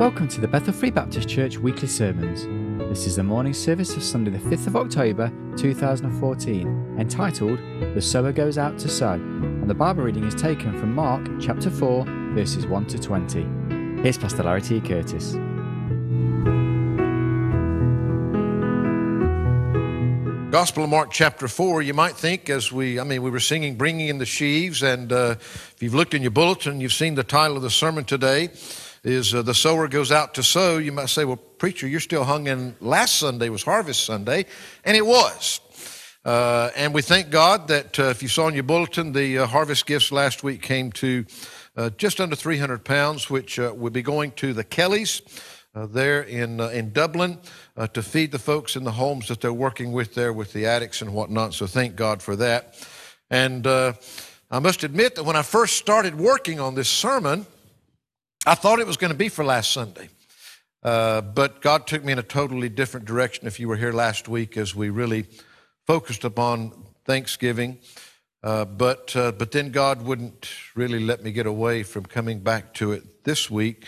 Welcome to the Bethel Free Baptist Church weekly sermons. This is the morning service of Sunday, the 5th of October 2014, entitled The Sower Goes Out to Sow, and the Bible reading is taken from Mark chapter 4, verses 1 to 20. Here's Pastor Larry T. Curtis. Gospel of Mark, chapter 4, you might think as we, I mean, we were singing Bringing in the Sheaves, and uh, if you've looked in your bulletin, you've seen the title of the sermon today is uh, The Sower Goes Out to Sow. You might say, well, preacher, you're still hung in last Sunday was Harvest Sunday, and it was. Uh, and we thank God that uh, if you saw in your bulletin, the uh, harvest gifts last week came to uh, just under 300 pounds, which will be going to the Kellys. Uh, there in uh, in Dublin uh, to feed the folks in the homes that they're working with there with the addicts and whatnot. So thank God for that. And uh, I must admit that when I first started working on this sermon, I thought it was going to be for last Sunday. Uh, but God took me in a totally different direction. If you were here last week, as we really focused upon Thanksgiving. Uh, but but then God wouldn't really let me get away from coming back to it this week.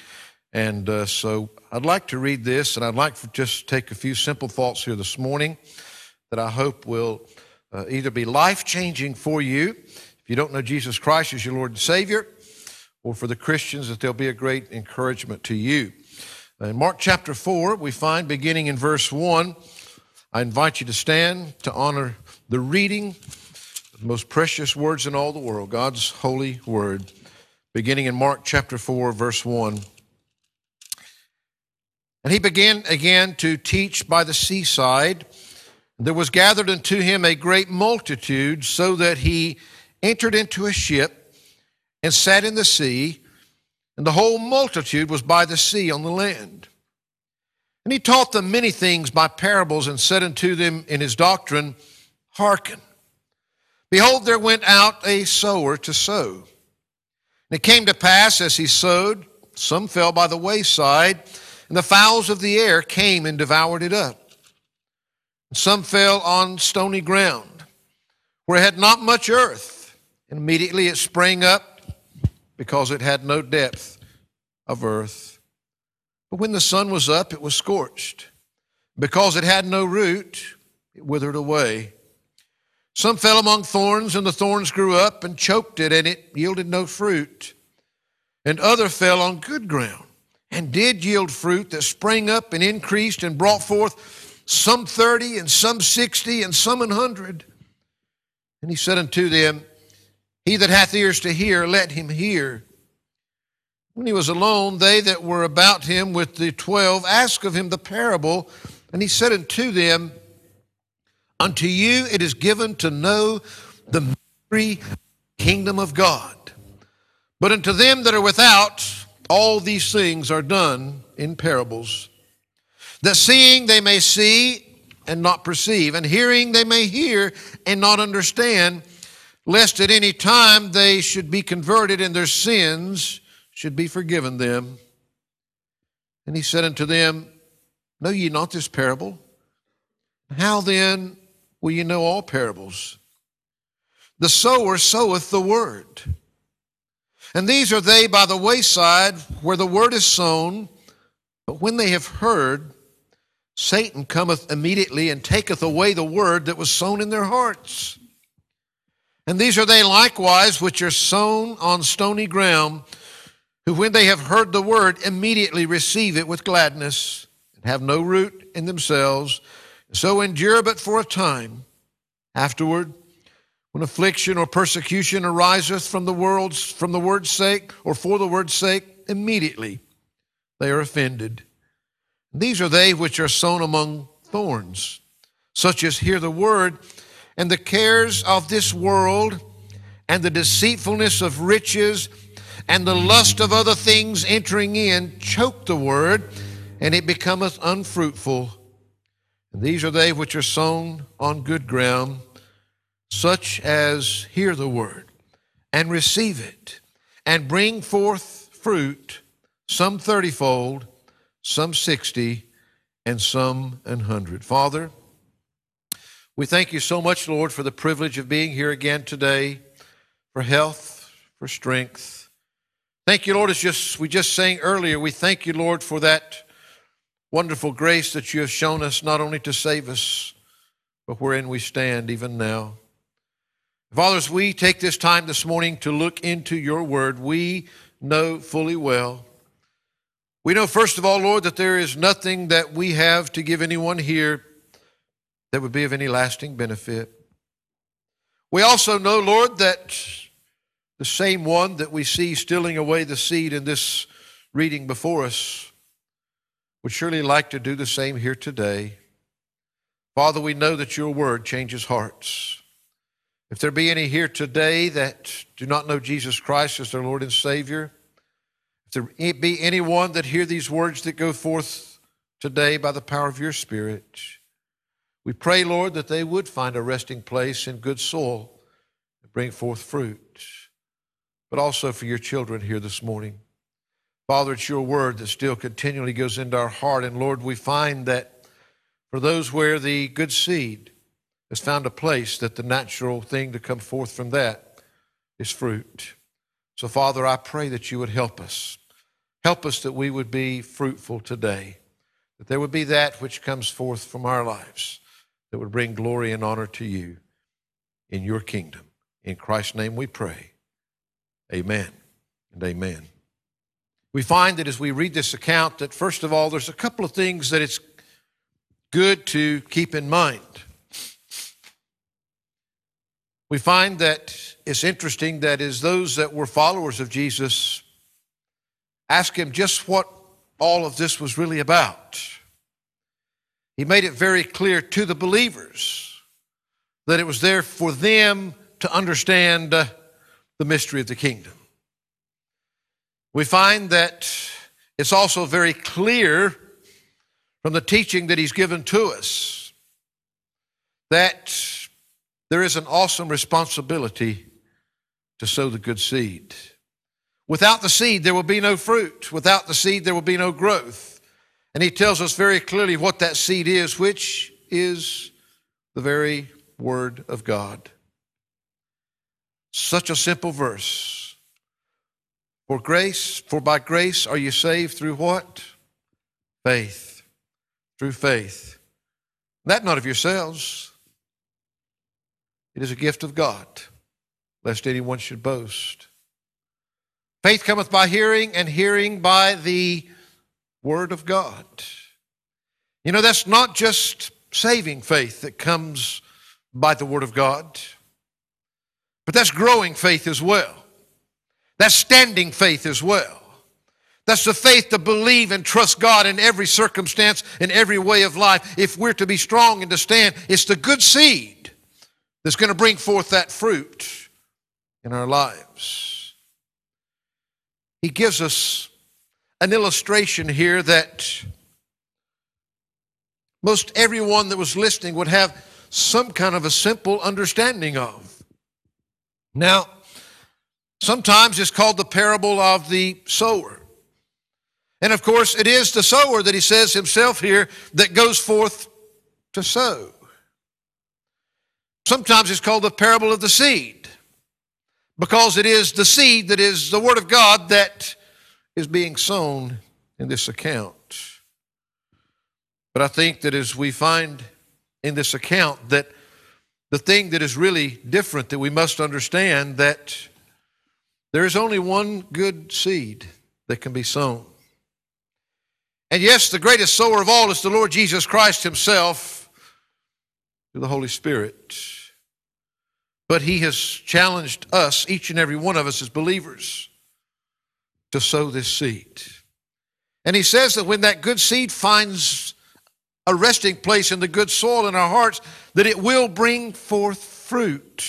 And uh, so I'd like to read this, and I'd like to just take a few simple thoughts here this morning that I hope will uh, either be life changing for you, if you don't know Jesus Christ as your Lord and Savior, or for the Christians, that they'll be a great encouragement to you. In Mark chapter 4, we find beginning in verse 1, I invite you to stand to honor the reading the most precious words in all the world, God's holy word. Beginning in Mark chapter 4, verse 1. And he began again to teach by the seaside. There was gathered unto him a great multitude, so that he entered into a ship and sat in the sea, and the whole multitude was by the sea on the land. And he taught them many things by parables, and said unto them in his doctrine, Hearken. Behold, there went out a sower to sow. And it came to pass as he sowed, some fell by the wayside and the fowls of the air came and devoured it up. And some fell on stony ground, where it had not much earth, and immediately it sprang up because it had no depth of earth. But when the sun was up, it was scorched. Because it had no root, it withered away. Some fell among thorns, and the thorns grew up and choked it, and it yielded no fruit. And other fell on good ground and did yield fruit that sprang up and increased and brought forth some thirty and some sixty and some an hundred. And he said unto them, He that hath ears to hear, let him hear. When he was alone, they that were about him with the twelve asked of him the parable, and he said unto them, Unto you it is given to know the mystery kingdom of God. But unto them that are without, all these things are done in parables, that seeing they may see and not perceive, and hearing they may hear and not understand, lest at any time they should be converted and their sins should be forgiven them. And he said unto them, Know ye not this parable? How then will ye know all parables? The sower soweth the word. And these are they by the wayside where the word is sown, but when they have heard, Satan cometh immediately and taketh away the word that was sown in their hearts. And these are they likewise which are sown on stony ground, who when they have heard the word immediately receive it with gladness, and have no root in themselves, so endure but for a time. Afterward, when affliction or persecution ariseth from the world's from the word's sake or for the word's sake, immediately they are offended. These are they which are sown among thorns, such as hear the word, and the cares of this world, and the deceitfulness of riches, and the lust of other things entering in, choke the word, and it becometh unfruitful. And these are they which are sown on good ground such as hear the word and receive it and bring forth fruit, some thirtyfold, some sixty, and some an hundred. Father, we thank you so much, Lord, for the privilege of being here again today, for health, for strength, Thank you, Lord, as just we just sang earlier, we thank you, Lord, for that wonderful grace that you have shown us not only to save us, but wherein we stand even now. Fathers, we take this time this morning to look into your word. We know fully well. We know, first of all, Lord, that there is nothing that we have to give anyone here that would be of any lasting benefit. We also know, Lord, that the same one that we see stealing away the seed in this reading before us would surely like to do the same here today. Father, we know that your word changes hearts. If there be any here today that do not know Jesus Christ as their Lord and Savior, if there be anyone that hear these words that go forth today by the power of your Spirit, we pray, Lord, that they would find a resting place in good soil and bring forth fruit, but also for your children here this morning. Father, it's your word that still continually goes into our heart. And Lord, we find that for those where the good seed has found a place that the natural thing to come forth from that is fruit. So, Father, I pray that you would help us. Help us that we would be fruitful today, that there would be that which comes forth from our lives that would bring glory and honor to you in your kingdom. In Christ's name we pray. Amen and amen. We find that as we read this account, that first of all, there's a couple of things that it's good to keep in mind. We find that it's interesting that as those that were followers of Jesus ask him just what all of this was really about, he made it very clear to the believers that it was there for them to understand uh, the mystery of the kingdom. We find that it's also very clear from the teaching that he's given to us that there is an awesome responsibility to sow the good seed. Without the seed, there will be no fruit. Without the seed, there will be no growth. And he tells us very clearly what that seed is, which is the very Word of God. Such a simple verse. For grace, for by grace are you saved through what? Faith. Through faith. That not of yourselves. It is a gift of God, lest anyone should boast. Faith cometh by hearing, and hearing by the Word of God. You know, that's not just saving faith that comes by the Word of God, but that's growing faith as well. That's standing faith as well. That's the faith to believe and trust God in every circumstance, in every way of life. If we're to be strong and to stand, it's the good seed that's going to bring forth that fruit in our lives. He gives us an illustration here that most everyone that was listening would have some kind of a simple understanding of. Now, sometimes it's called the parable of the sower. And of course, it is the sower that he says himself here that goes forth to sow. Sometimes it's called the parable of the seed because it is the seed that is the Word of God that is being sown in this account. But I think that as we find in this account that the thing that is really different that we must understand that there is only one good seed that can be sown. And yes, the greatest sower of all is the Lord Jesus Christ Himself through the Holy Spirit. But He has challenged us, each and every one of us as believers, to sow this seed. And He says that when that good seed finds a resting place in the good soil in our hearts, that it will bring forth fruit.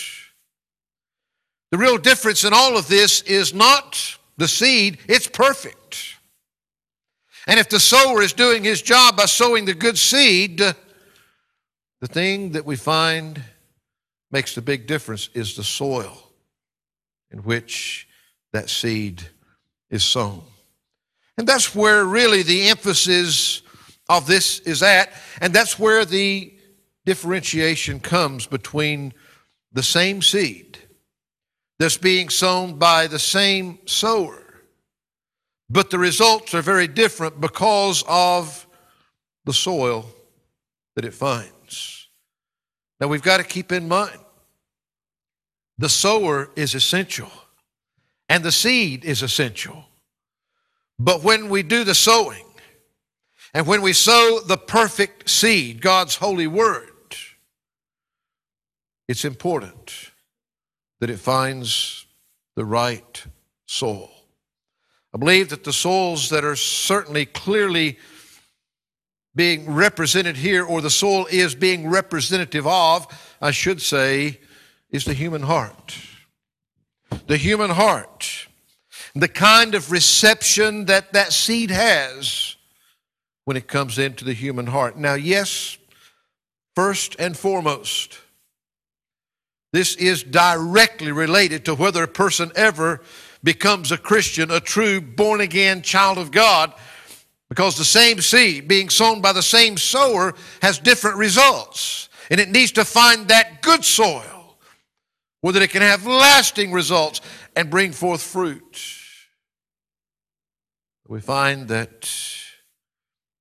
The real difference in all of this is not the seed, it's perfect. And if the sower is doing his job by sowing the good seed, the thing that we find makes the big difference is the soil in which that seed is sown. And that's where really the emphasis of this is at, and that's where the differentiation comes between the same seed that's being sown by the same sower but the results are very different because of the soil that it finds. Now we've got to keep in mind the sower is essential and the seed is essential. But when we do the sowing and when we sow the perfect seed, God's holy word, it's important that it finds the right soil. I believe that the souls that are certainly clearly being represented here, or the soul is being representative of, I should say, is the human heart. The human heart. The kind of reception that that seed has when it comes into the human heart. Now, yes, first and foremost, this is directly related to whether a person ever becomes a Christian, a true born again child of God, because the same seed being sown by the same sower has different results. And it needs to find that good soil where that it can have lasting results and bring forth fruit. We find that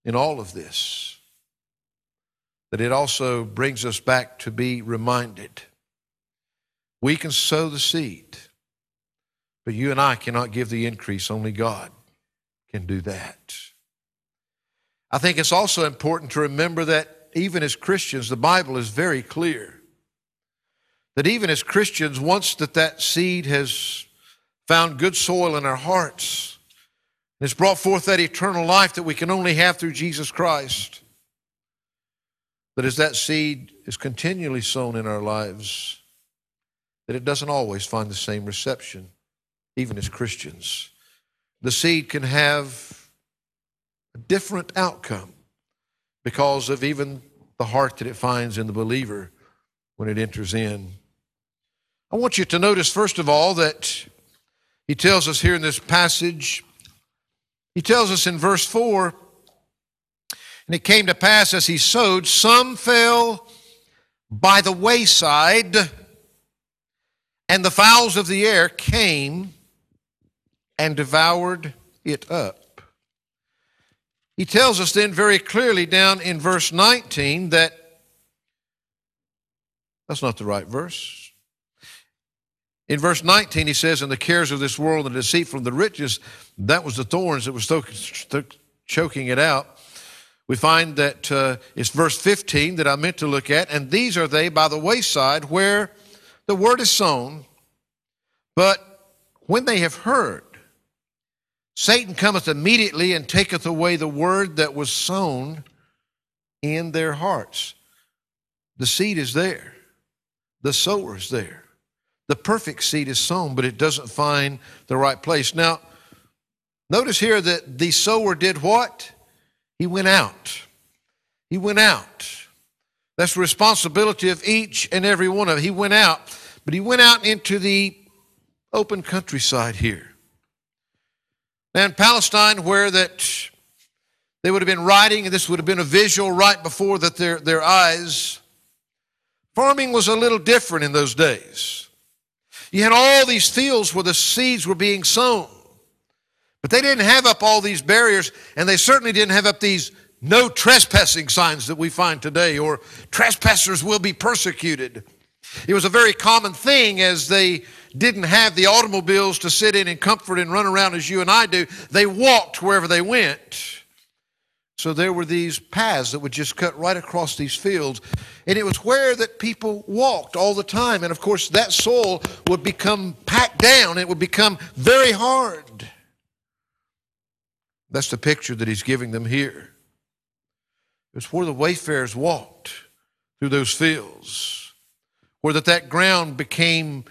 in all of this, that it also brings us back to be reminded. We can sow the seed. But you and I cannot give the increase, only God can do that. I think it's also important to remember that even as Christians, the Bible is very clear that even as Christians, once that that seed has found good soil in our hearts, it's brought forth that eternal life that we can only have through Jesus Christ, that as that seed is continually sown in our lives, that it doesn't always find the same reception even as Christians. The seed can have a different outcome because of even the heart that it finds in the believer when it enters in. I want you to notice, first of all, that he tells us here in this passage, he tells us in verse 4 and it came to pass as he sowed, some fell by the wayside, and the fowls of the air came and devoured it up. He tells us then very clearly down in verse 19 that that's not the right verse. In verse 19, he says, And the cares of this world and the deceit from the riches, that was the thorns that was choking it out. We find that uh, it's verse 15 that I meant to look at, and these are they by the wayside where the word is sown, but when they have heard, Satan cometh immediately and taketh away the word that was sown in their hearts. The seed is there, the sower is there. The perfect seed is sown, but it doesn't find the right place. Now, notice here that the sower did what? He went out. He went out. That's the responsibility of each and every one of them. He went out, but he went out into the open countryside here. Now, in Palestine, where that they would have been riding, and this would have been a visual right before that their, their eyes, farming was a little different in those days. You had all these fields where the seeds were being sown. But they didn't have up all these barriers, and they certainly didn't have up these no trespassing signs that we find today, or trespassers will be persecuted. It was a very common thing as they didn't have the automobiles to sit in and comfort and run around as you and I do. They walked wherever they went. So there were these paths that would just cut right across these fields. And it was where that people walked all the time. And of course, that soil would become packed down, it would become very hard. That's the picture that he's giving them here. It's where the wayfarers walked through those fields, where that, that ground became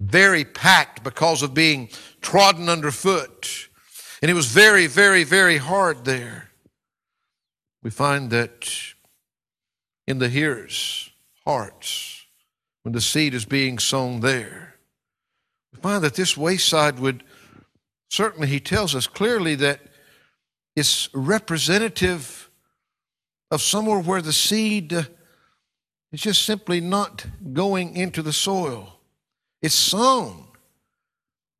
very packed because of being trodden underfoot. And it was very, very, very hard there. We find that in the hearers' hearts, when the seed is being sown there, we find that this wayside would certainly, he tells us clearly that it's representative of somewhere where the seed is just simply not going into the soil. It's sown.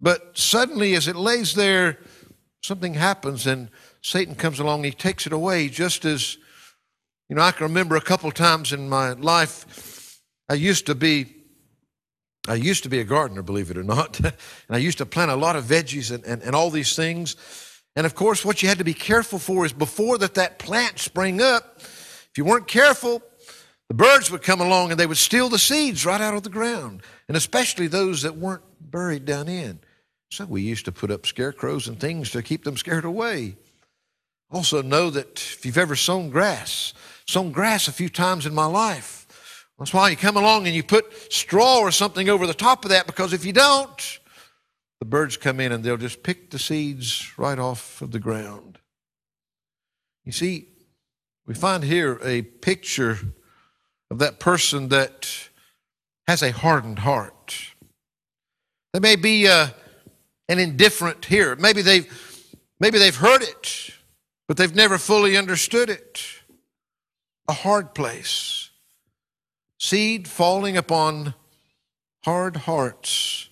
But suddenly, as it lays there, something happens and Satan comes along and he takes it away just as, you know, I can remember a couple times in my life, I used to be. I used to be a gardener, believe it or not, and I used to plant a lot of veggies and, and, and all these things. And of course, what you had to be careful for is before that that plant sprang up, if you weren't careful, the birds would come along and they would steal the seeds right out of the ground, and especially those that weren't buried down in. So we used to put up scarecrows and things to keep them scared away. Also, know that if you've ever sown grass, sown grass a few times in my life, that's why you come along and you put straw or something over the top of that, because if you don't, the birds come in and they'll just pick the seeds right off of the ground. You see, we find here a picture of that person that has a hardened heart. They may be uh, an indifferent hearer. Maybe they've, maybe they've heard it, but they've never fully understood it. A hard place. Seed falling upon hard hearts.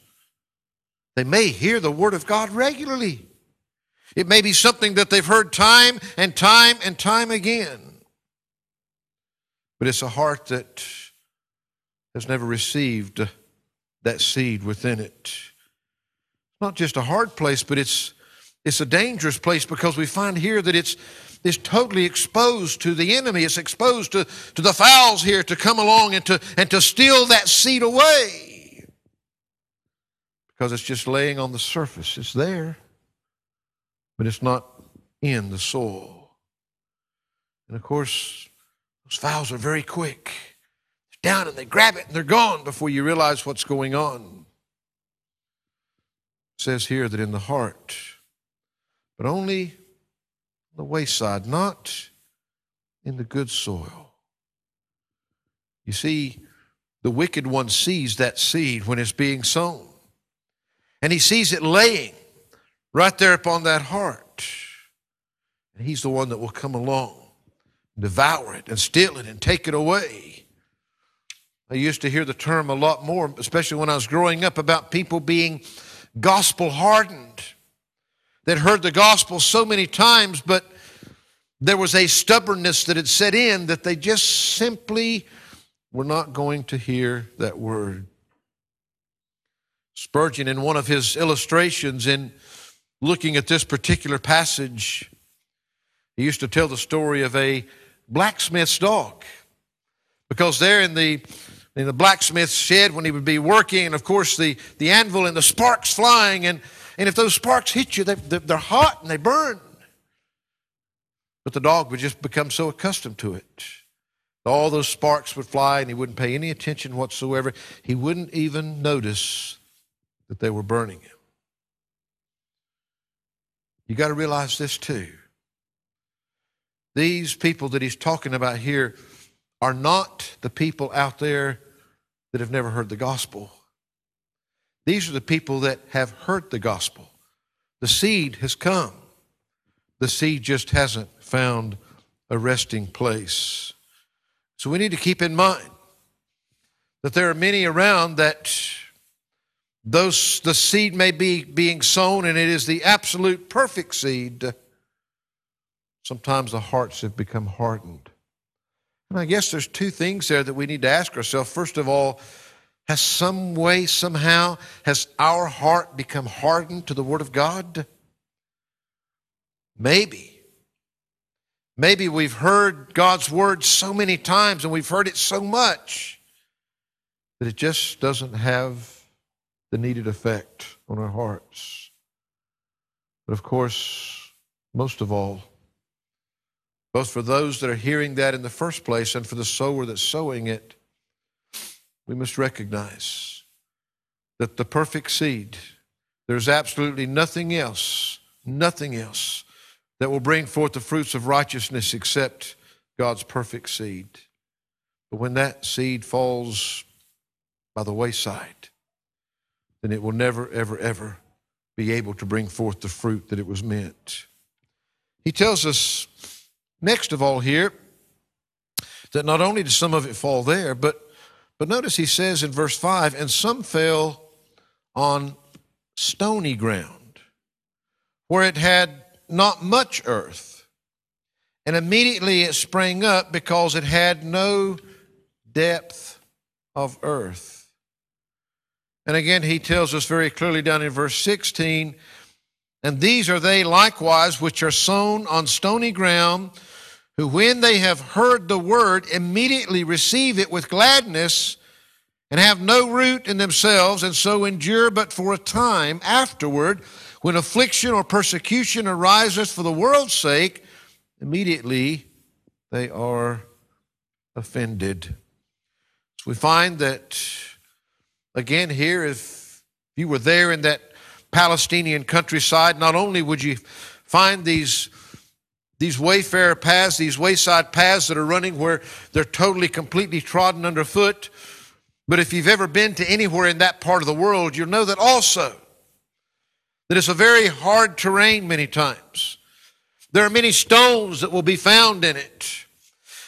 They may hear the Word of God regularly. It may be something that they've heard time and time and time again. But it's a heart that has never received that seed within it. It's not just a hard place, but it's, it's a dangerous place because we find here that it's, it's totally exposed to the enemy. It's exposed to, to the fowls here to come along and to, and to steal that seed away. Because it's just laying on the surface. It's there, but it's not in the soil. And of course, those fowls are very quick. They're down and they grab it and they're gone before you realize what's going on. It says here that in the heart, but only on the wayside, not in the good soil. You see, the wicked one sees that seed when it's being sown, and he sees it laying right there upon that heart. And he's the one that will come along devour it and steal it and take it away. I used to hear the term a lot more, especially when I was growing up, about people being gospel hardened. That heard the gospel so many times, but there was a stubbornness that had set in that they just simply were not going to hear that word. Spurgeon, in one of his illustrations, in looking at this particular passage, he used to tell the story of a blacksmith's dog. Because there in the in the blacksmith's shed when he would be working, and of course the, the anvil and the sparks flying, and, and if those sparks hit you, they, they're hot and they burn. But the dog would just become so accustomed to it. All those sparks would fly, and he wouldn't pay any attention whatsoever. He wouldn't even notice that they were burning him. You got to realize this too. These people that he's talking about here are not the people out there that have never heard the gospel. These are the people that have heard the gospel. The seed has come. The seed just hasn't found a resting place. So we need to keep in mind that there are many around that those the seed may be being sown and it is the absolute perfect seed Sometimes the hearts have become hardened. And I guess there's two things there that we need to ask ourselves. First of all, has some way, somehow, has our heart become hardened to the Word of God? Maybe. Maybe we've heard God's Word so many times and we've heard it so much that it just doesn't have the needed effect on our hearts. But of course, most of all, both for those that are hearing that in the first place and for the sower that's sowing it, we must recognize that the perfect seed, there's absolutely nothing else, nothing else that will bring forth the fruits of righteousness except God's perfect seed. But when that seed falls by the wayside, then it will never, ever, ever be able to bring forth the fruit that it was meant. He tells us Next of all, here, that not only did some of it fall there, but, but notice he says in verse 5 and some fell on stony ground where it had not much earth. And immediately it sprang up because it had no depth of earth. And again, he tells us very clearly down in verse 16 and these are they likewise which are sown on stony ground, who when they have heard the word immediately receive it with gladness and have no root in themselves, and so endure but for a time afterward, when affliction or persecution arises for the world's sake, immediately they are offended. So we find that, again, here, if you were there in that Palestinian countryside, not only would you find these, these wayfarer paths, these wayside paths that are running where they're totally, completely trodden underfoot, but if you've ever been to anywhere in that part of the world, you'll know that also that it's a very hard terrain many times. There are many stones that will be found in it.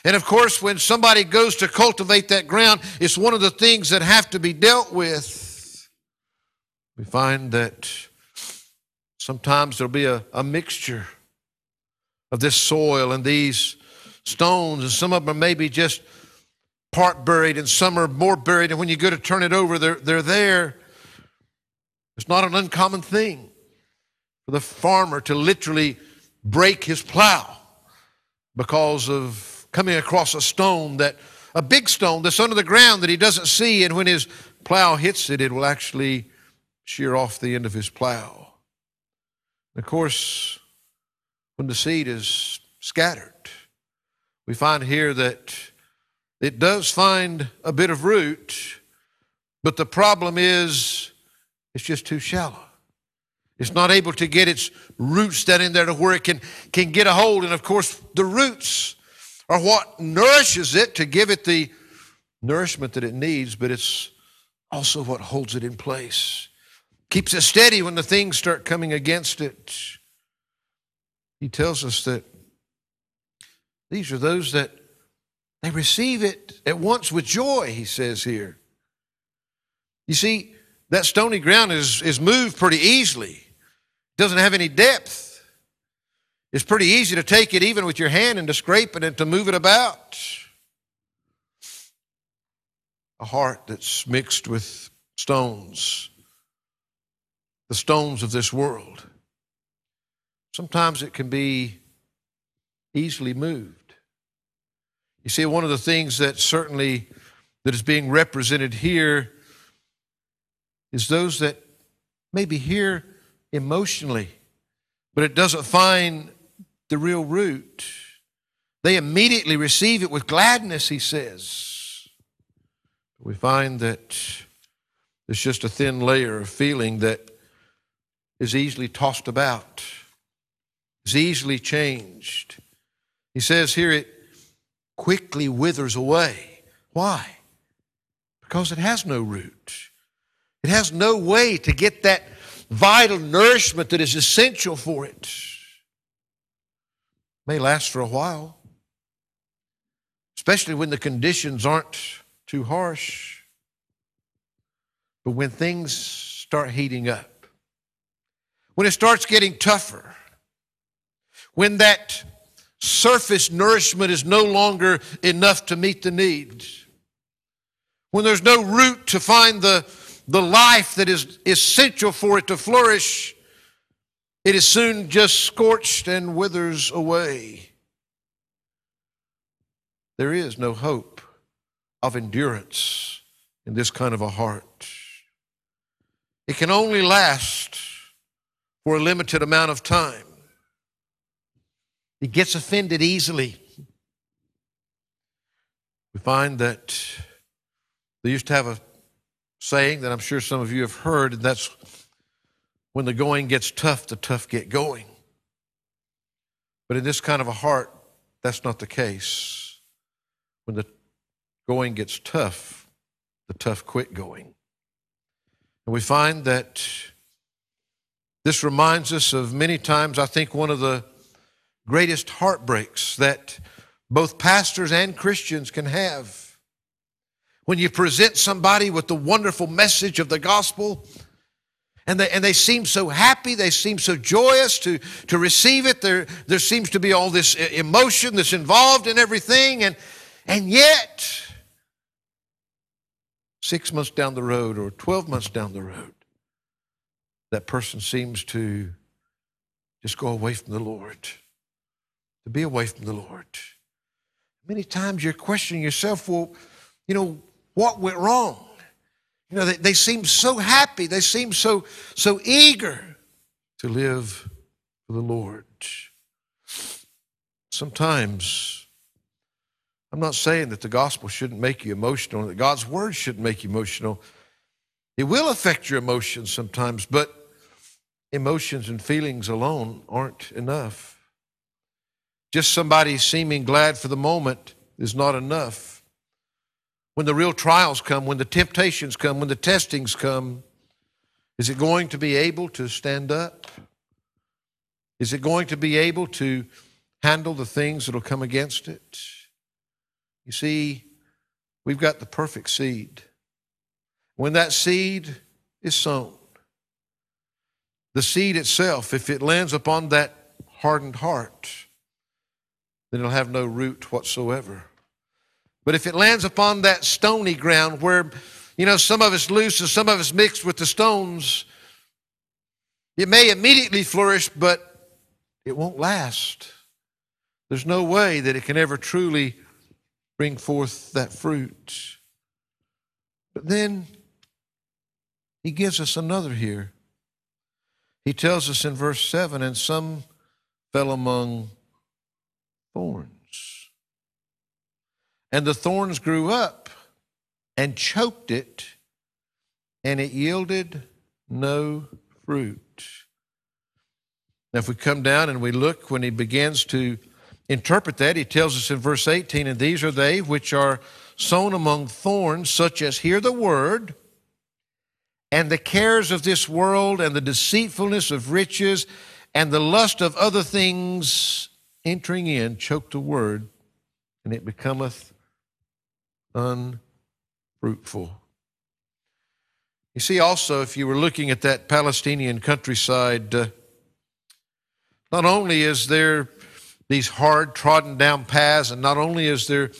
And of course, when somebody goes to cultivate that ground, it's one of the things that have to be dealt with. We find that sometimes there'll be a, a mixture of this soil and these stones, and some of them may be just part buried, and some are more buried. And when you go to turn it over, they're, they're there. It's not an uncommon thing for the farmer to literally break his plow because of coming across a stone that, a big stone that's under the ground that he doesn't see, and when his plow hits it, it will actually shear off the end of his plow. of course, when the seed is scattered, we find here that it does find a bit of root, but the problem is it's just too shallow. It's not able to get its roots down in there to where it can, can get a hold. And of course, the roots are what nourishes it to give it the nourishment that it needs, but it's also what holds it in place. Keeps it steady when the things start coming against it. He tells us that these are those that they receive it at once with joy, he says here. You see, that stony ground is, is moved pretty easily doesn't have any depth. It's pretty easy to take it even with your hand and to scrape it and to move it about. A heart that's mixed with stones, the stones of this world. Sometimes it can be easily moved. You see, one of the things that certainly that is being represented here is those that maybe here emotionally, but it doesn't find the real root. They immediately receive it with gladness, he says. We find that there's just a thin layer of feeling that is easily tossed about, is easily changed. He says here it quickly withers away. Why? Because it has no root. It has no way to get that vital nourishment that is essential for it. May last for a while, especially when the conditions aren't too harsh. But when things start heating up, when it starts getting tougher, when that surface nourishment is no longer enough to meet the needs, when there's no root to find the the life that is essential for it to flourish, it is soon just scorched and withers away. There is no hope of endurance in this kind of a heart. It can only last for a limited amount of time. It gets offended easily. We find that they used to have a saying that I'm sure some of you have heard, and that's when the going gets tough, the tough get going. But in this kind of a heart, that's not the case. When the going gets tough, the tough quit going. And we find that this reminds us of many times, I think, one of the greatest heartbreaks that both pastors and Christians can have when you present somebody with the wonderful message of the gospel And they, and they seem so happy, they seem so joyous to, to receive it. There, there seems to be all this emotion that's involved in everything. And, and yet, six months down the road or 12 months down the road, that person seems to just go away from the Lord, to be away from the Lord. Many times you're questioning yourself, well, you know, what went wrong? You know, they, they seem so happy, they seem so, so eager to live for the Lord. Sometimes, I'm not saying that the gospel shouldn't make you emotional, that God's word shouldn't make you emotional. It will affect your emotions sometimes, but emotions and feelings alone aren't enough. Just somebody seeming glad for the moment is not enough. When the real trials come, when the temptations come, when the testings come, is it going to be able to stand up? Is it going to be able to handle the things that will come against it? You see, we've got the perfect seed. When that seed is sown, the seed itself, if it lands upon that hardened heart, then it'll have no root whatsoever. But if it lands upon that stony ground where, you know, some of it's loose and some of it's mixed with the stones, it may immediately flourish, but it won't last. There's no way that it can ever truly bring forth that fruit. But then he gives us another here. He tells us in verse 7 and some fell among thorns. And the thorns grew up and choked it, and it yielded no fruit. Now, if we come down and we look when he begins to interpret that, he tells us in verse 18, And these are they which are sown among thorns, such as hear the word and the cares of this world and the deceitfulness of riches and the lust of other things entering in choke the word, and it becometh unfruitful. You see, also, if you were looking at that Palestinian countryside, uh, not only is there these hard trodden down paths, and not only is there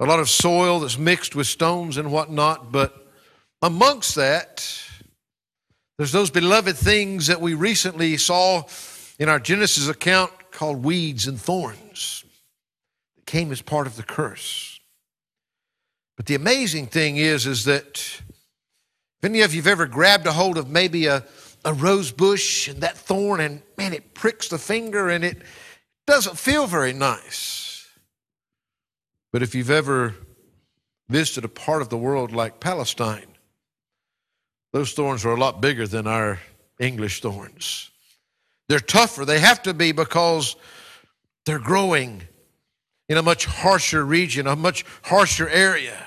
a lot of soil that's mixed with stones and whatnot, but amongst that, there's those beloved things that we recently saw in our Genesis account called weeds and thorns that came as part of the curse. But the amazing thing is, is that if any of you have ever grabbed a hold of maybe a, a rose bush and that thorn and man, it pricks the finger and it doesn't feel very nice. But if you've ever visited a part of the world like Palestine, those thorns are a lot bigger than our English thorns. They're tougher. They have to be because they're growing in a much harsher region, a much harsher area.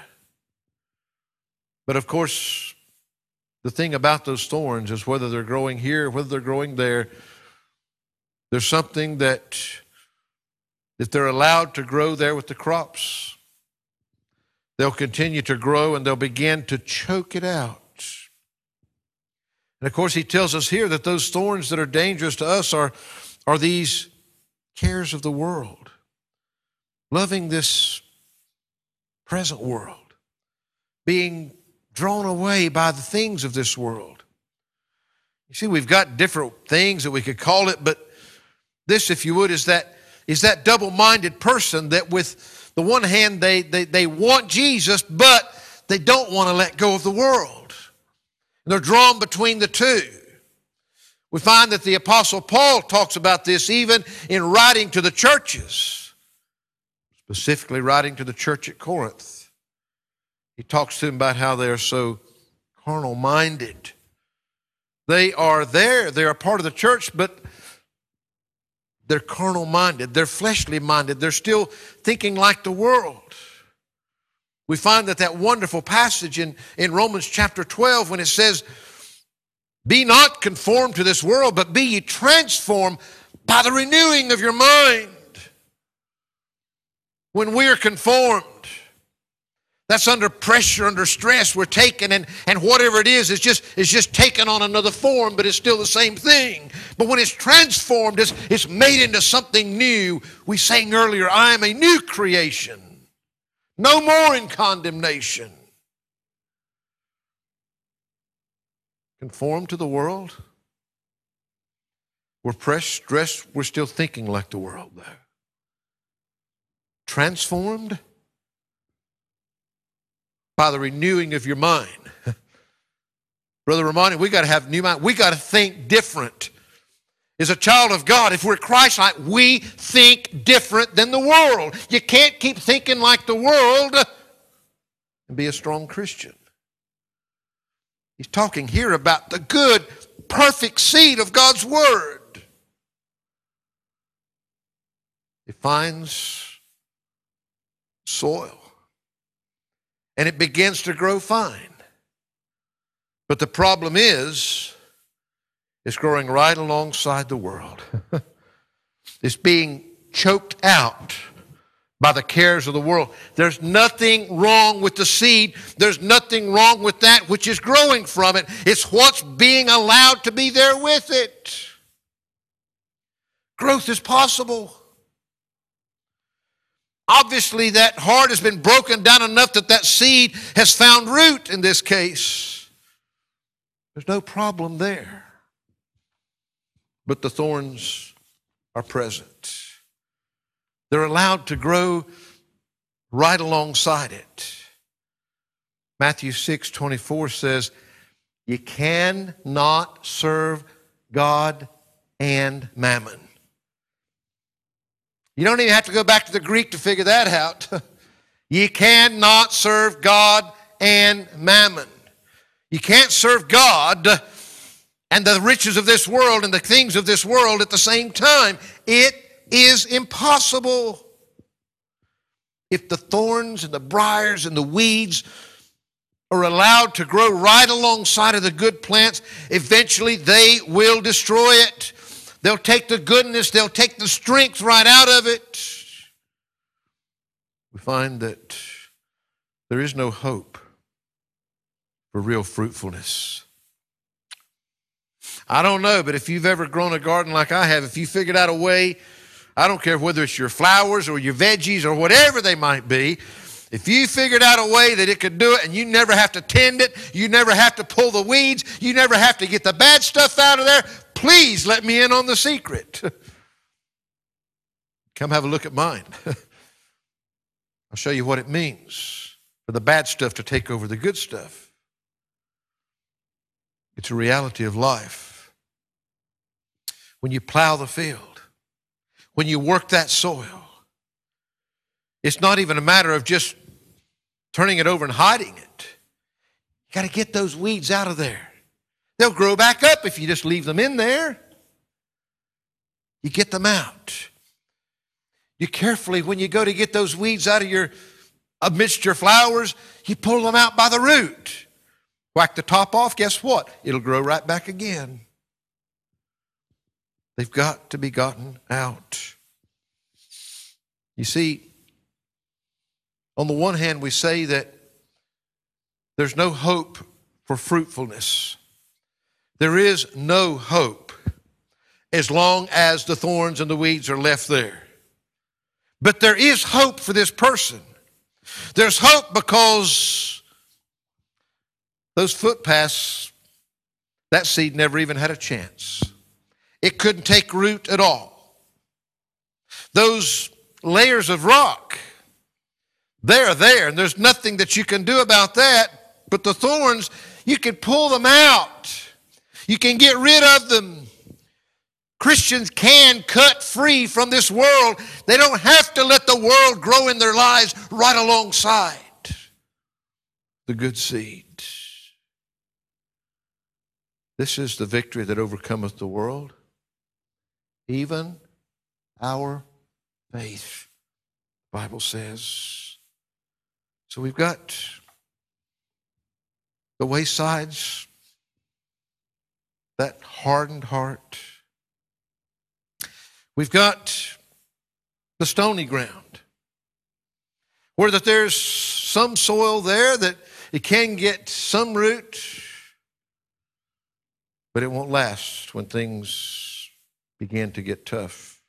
But of course, the thing about those thorns is whether they're growing here, whether they're growing there, there's something that if they're allowed to grow there with the crops, they'll continue to grow and they'll begin to choke it out. And of course, he tells us here that those thorns that are dangerous to us are, are these cares of the world, loving this present world, being drawn away by the things of this world. You see, we've got different things that we could call it, but this, if you would, is that is that double-minded person that with the one hand they, they, they want Jesus, but they don't want to let go of the world. They're drawn between the two. We find that the Apostle Paul talks about this even in writing to the churches, specifically writing to the church at Corinth. He talks to them about how they are so carnal minded. They are there, they are part of the church, but they're carnal minded, they're fleshly minded, they're still thinking like the world. We find that that wonderful passage in, in Romans chapter 12 when it says, Be not conformed to this world, but be ye transformed by the renewing of your mind. When we are conformed, that's under pressure, under stress, we're taken, and, and whatever it is, is just, is just taken on another form, but it's still the same thing. But when it's transformed, it's, it's made into something new. We sang earlier, I am a new creation, no more in condemnation. Conform to the world. We're pressed, stressed, we're still thinking like the world, though. Transformed by the renewing of your mind. Brother Romani, we got to have new mind. We got to think different. As a child of God, if we're Christ like, we think different than the world. You can't keep thinking like the world and be a strong Christian. He's talking here about the good, perfect seed of God's Word. It finds soil and it begins to grow fine. But the problem is, it's growing right alongside the world. it's being choked out by the cares of the world. There's nothing wrong with the seed. There's nothing wrong with that which is growing from it. It's what's being allowed to be there with it. Growth is possible. Obviously, that heart has been broken down enough that that seed has found root in this case. There's no problem there. But the thorns are present. They're allowed to grow right alongside it. Matthew 6 24 says, You cannot serve God and mammon. You don't even have to go back to the Greek to figure that out. you cannot serve God and mammon. You can't serve God and the riches of this world and the things of this world at the same time. It is impossible. If the thorns and the briars and the weeds are allowed to grow right alongside of the good plants, eventually they will destroy it. They'll take the goodness, they'll take the strength right out of it. We find that there is no hope for real fruitfulness. I don't know, but if you've ever grown a garden like I have, if you figured out a way, I don't care whether it's your flowers or your veggies or whatever they might be, if you figured out a way that it could do it and you never have to tend it, you never have to pull the weeds, you never have to get the bad stuff out of there, Please let me in on the secret. Come have a look at mine. I'll show you what it means for the bad stuff to take over the good stuff. It's a reality of life. When you plow the field, when you work that soil, it's not even a matter of just turning it over and hiding it. You got to get those weeds out of there. They'll grow back up if you just leave them in there. You get them out. You carefully, when you go to get those weeds out of your amidst your flowers, you pull them out by the root. Whack the top off, guess what? It'll grow right back again. They've got to be gotten out. You see, on the one hand, we say that there's no hope for fruitfulness. There is no hope as long as the thorns and the weeds are left there. But there is hope for this person. There's hope because those footpaths, that seed never even had a chance. It couldn't take root at all. Those layers of rock, they're there, and there's nothing that you can do about that. But the thorns, you can pull them out. You can get rid of them. Christians can cut free from this world. They don't have to let the world grow in their lives right alongside the good seed. This is the victory that overcometh the world, even our faith, the Bible says. So we've got the waysides that hardened heart. We've got the stony ground. Where that there's some soil there that it can get some root, but it won't last when things begin to get tough.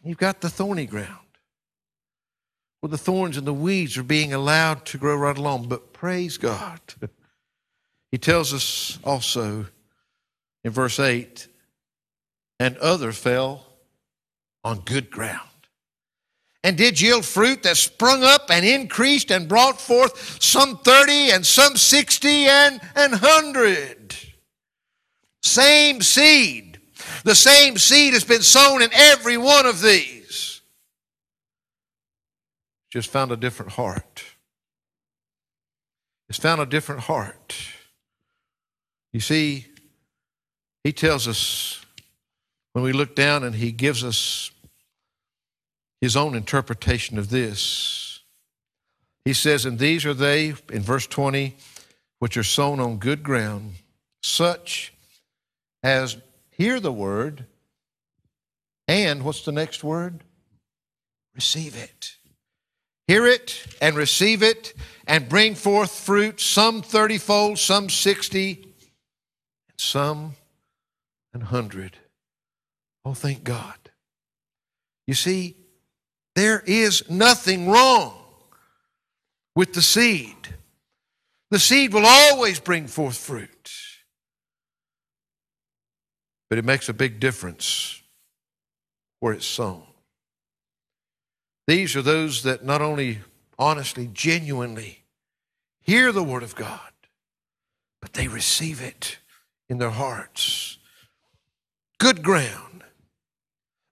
And you've got the thorny ground where the thorns and the weeds are being allowed to grow right along. But praise God. He tells us also in verse 8 and other fell on good ground and did yield fruit that sprung up and increased and brought forth some 30 and some 60 and an 100. Same seed. The same seed has been sown in every one of these. Just found a different heart. It's found a different heart. You see, he tells us when we look down and he gives us his own interpretation of this. He says, And these are they, in verse 20, which are sown on good ground, such as hear the word, and what's the next word? Receive it. Hear it and receive it and bring forth fruit, some thirtyfold, some sixty, and some an hundred. Oh, thank God. You see, there is nothing wrong with the seed. The seed will always bring forth fruit. But it makes a big difference where it's sown. These are those that not only honestly, genuinely hear the Word of God, but they receive it in their hearts. Good ground,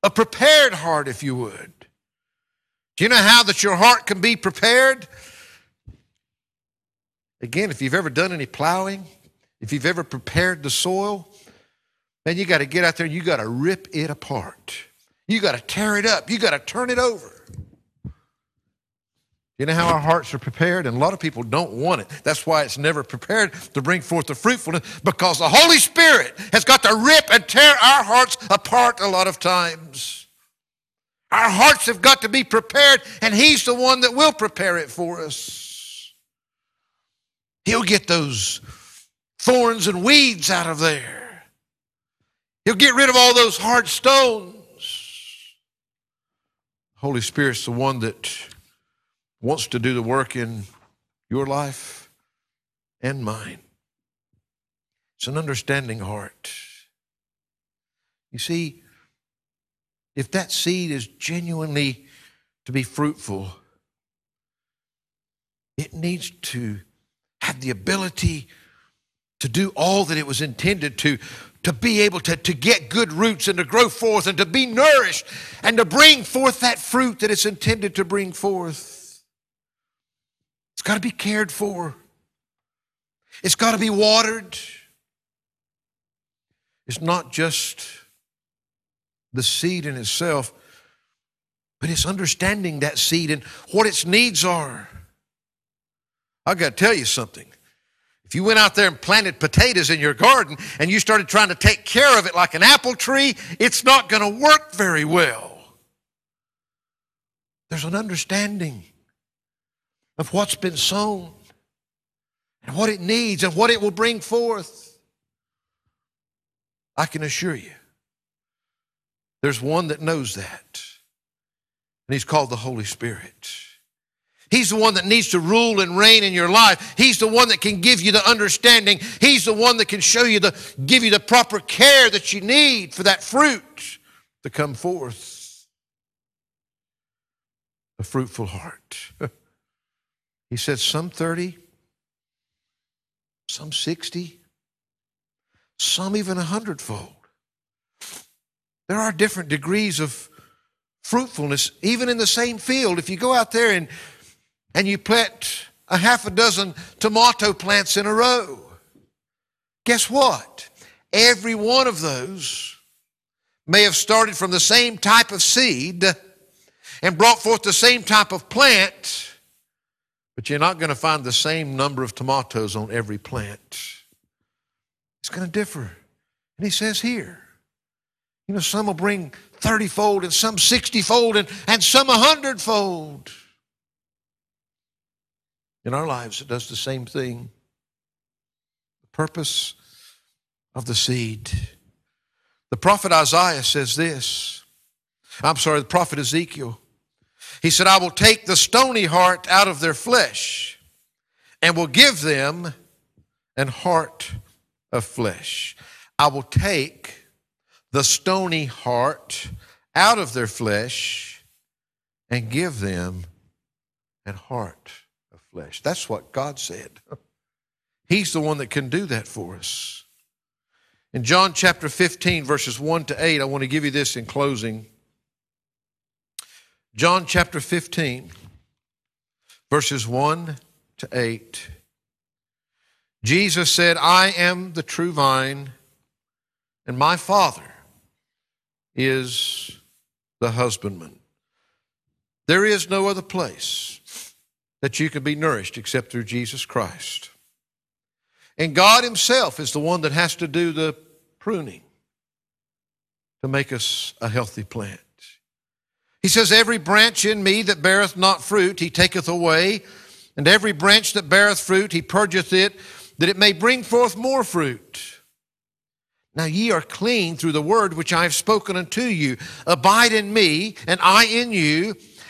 a prepared heart, if you would. Do you know how that your heart can be prepared? Again, if you've ever done any plowing, if you've ever prepared the soil, then you got to get out there and you got to rip it apart. You got to tear it up. You got to turn it over. You know how our hearts are prepared? And a lot of people don't want it. That's why it's never prepared to bring forth the fruitfulness because the Holy Spirit has got to rip and tear our hearts apart a lot of times. Our hearts have got to be prepared, and He's the one that will prepare it for us. He'll get those thorns and weeds out of there, He'll get rid of all those hard stones. Holy Spirit's the one that wants to do the work in your life and mine. It's an understanding heart. You see, if that seed is genuinely to be fruitful, it needs to have the ability to do all that it was intended to, to be able to, to get good roots and to grow forth and to be nourished and to bring forth that fruit that it's intended to bring forth. It's got to be cared for. It's got to be watered. It's not just the seed in itself, but it's understanding that seed and what its needs are. I've got to tell you something. If you went out there and planted potatoes in your garden and you started trying to take care of it like an apple tree, it's not going to work very well. There's an understanding of what's been sown and what it needs and what it will bring forth. I can assure you, there's one that knows that, and he's called the Holy Spirit. He's the one that needs to rule and reign in your life. He's the one that can give you the understanding. He's the one that can show you the, give you the proper care that you need for that fruit to come forth. A fruitful heart. He said some 30, some 60, some even a hundredfold. There are different degrees of fruitfulness, even in the same field. If you go out there and, and you plant a half a dozen tomato plants in a row, guess what? Every one of those may have started from the same type of seed and brought forth the same type of plant but you're not going to find the same number of tomatoes on every plant. It's going to differ. And he says here, You know, some will bring 30 fold and some 60 fold and, and some 100 fold. In our lives, it does the same thing. The purpose of the seed. The prophet Isaiah says this. I'm sorry, the prophet Ezekiel. He said, I will take the stony heart out of their flesh and will give them an heart of flesh. I will take the stony heart out of their flesh and give them an heart flesh. That's what God said. He's the one that can do that for us. In John chapter 15, verses 1 to 8, I want to give you this in closing. John chapter 15, verses 1 to 8. Jesus said, I am the true vine, and my Father is the husbandman. There is no other place that you can be nourished except through Jesus Christ. And God Himself is the one that has to do the pruning to make us a healthy plant. He says, Every branch in me that beareth not fruit, He taketh away, and every branch that beareth fruit, He purgeth it, that it may bring forth more fruit. Now ye are clean through the word which I have spoken unto you. Abide in me, and I in you.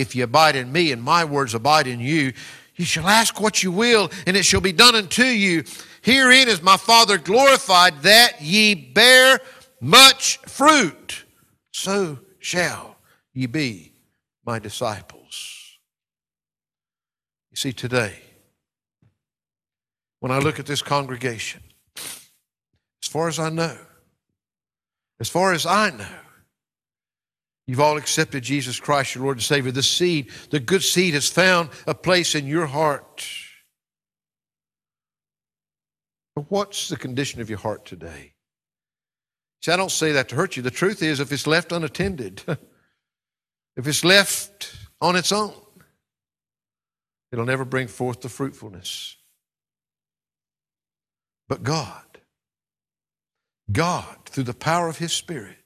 If ye abide in me, and my words abide in you, you shall ask what you will, and it shall be done unto you. Herein is my Father glorified, that ye bear much fruit. So shall ye be my disciples. You see, today, when I look at this congregation, as far as I know, as far as I know, you've all accepted Jesus Christ, your Lord and Savior. The seed, the good seed, has found a place in your heart. But what's the condition of your heart today? See, I don't say that to hurt you. The truth is, if it's left unattended, if it's left on its own, it'll never bring forth the fruitfulness but God, God, through the power of His Spirit,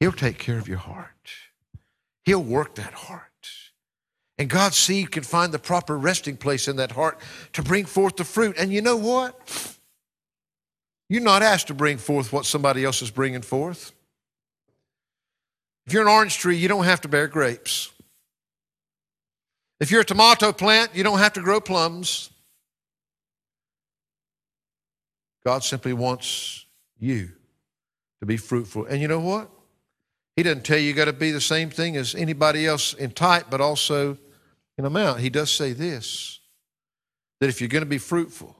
He'll take care of your heart. He'll work that heart. And God's seed can find the proper resting place in that heart to bring forth the fruit. And you know what? You're not asked to bring forth what somebody else is bringing forth. If you're an orange tree, you don't have to bear grapes. If you're a tomato plant, you don't have to grow plums. God simply wants you to be fruitful. And you know what? He doesn't tell you you got to be the same thing as anybody else in type, but also in amount. He does say this that if you're going to be fruitful,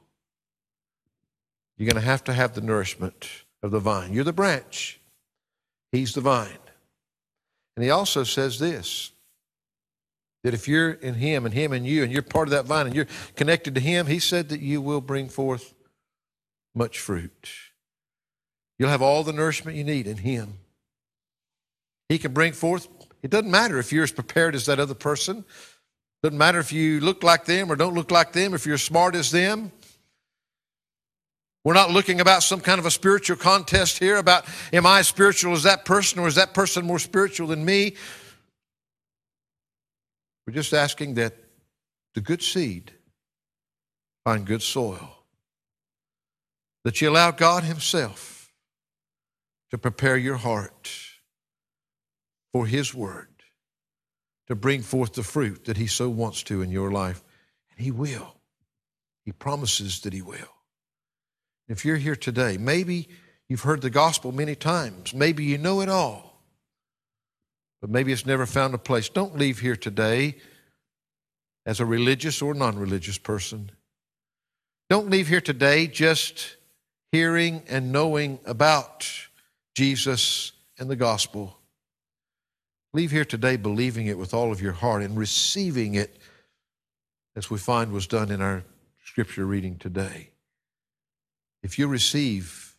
you're going to have to have the nourishment of the vine. You're the branch, He's the vine. And He also says this that if you're in Him and Him in you, and you're part of that vine and you're connected to Him, He said that you will bring forth much fruit. You'll have all the nourishment you need in Him. He can bring forth, it doesn't matter if you're as prepared as that other person. Doesn't matter if you look like them or don't look like them, if you're as smart as them. We're not looking about some kind of a spiritual contest here about am I as spiritual as that person or is that person more spiritual than me? We're just asking that the good seed find good soil that you allow God Himself to prepare your heart for His Word to bring forth the fruit that He so wants to in your life. And He will. He promises that He will. If you're here today, maybe you've heard the gospel many times, maybe you know it all, but maybe it's never found a place. Don't leave here today as a religious or non religious person. Don't leave here today just hearing and knowing about Jesus and the gospel. Leave here today believing it with all of your heart and receiving it as we find was done in our scripture reading today. If you receive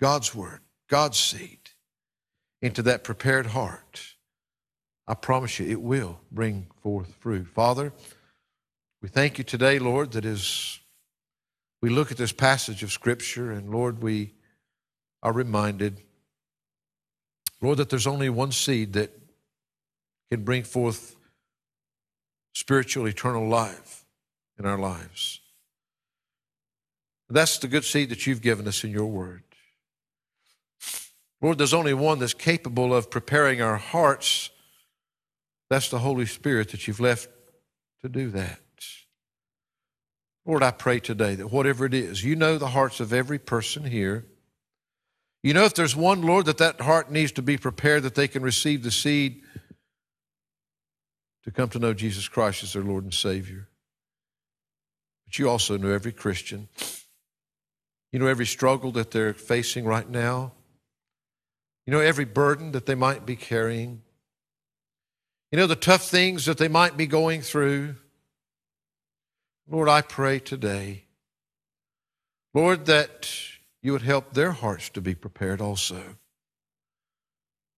God's word, God's seed into that prepared heart, I promise you it will bring forth fruit. Father, we thank you today, Lord, that as we look at this passage of Scripture, and Lord, we are reminded, Lord, that there's only one seed that can bring forth spiritual, eternal life in our lives. That's the good seed that you've given us in your word. Lord, there's only one that's capable of preparing our hearts. That's the Holy Spirit that you've left to do that. Lord, I pray today that whatever it is, you know the hearts of every person here. You know if there's one, Lord, that that heart needs to be prepared that they can receive the seed to come to know Jesus Christ as their Lord and Savior. But you also know every Christian. You know every struggle that they're facing right now. You know every burden that they might be carrying. You know the tough things that they might be going through. Lord, I pray today, Lord, that you would help their hearts to be prepared also.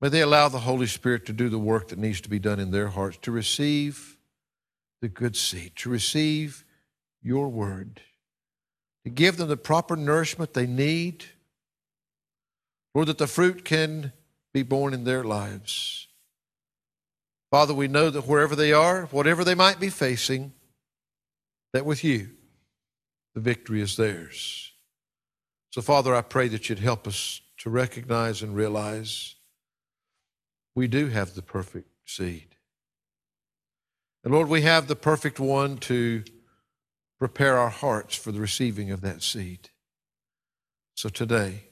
May they allow the Holy Spirit to do the work that needs to be done in their hearts, to receive the good seed, to receive your word, to give them the proper nourishment they need, Lord, that the fruit can be borne in their lives. Father, we know that wherever they are, whatever they might be facing, that with you, the victory is theirs. So, Father, I pray that you'd help us to recognize and realize we do have the perfect seed. And Lord, we have the perfect one to prepare our hearts for the receiving of that seed. So today,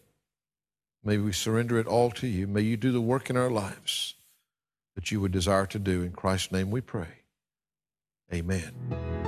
may we surrender it all to you. May you do the work in our lives that you would desire to do. In Christ's name we pray. Amen.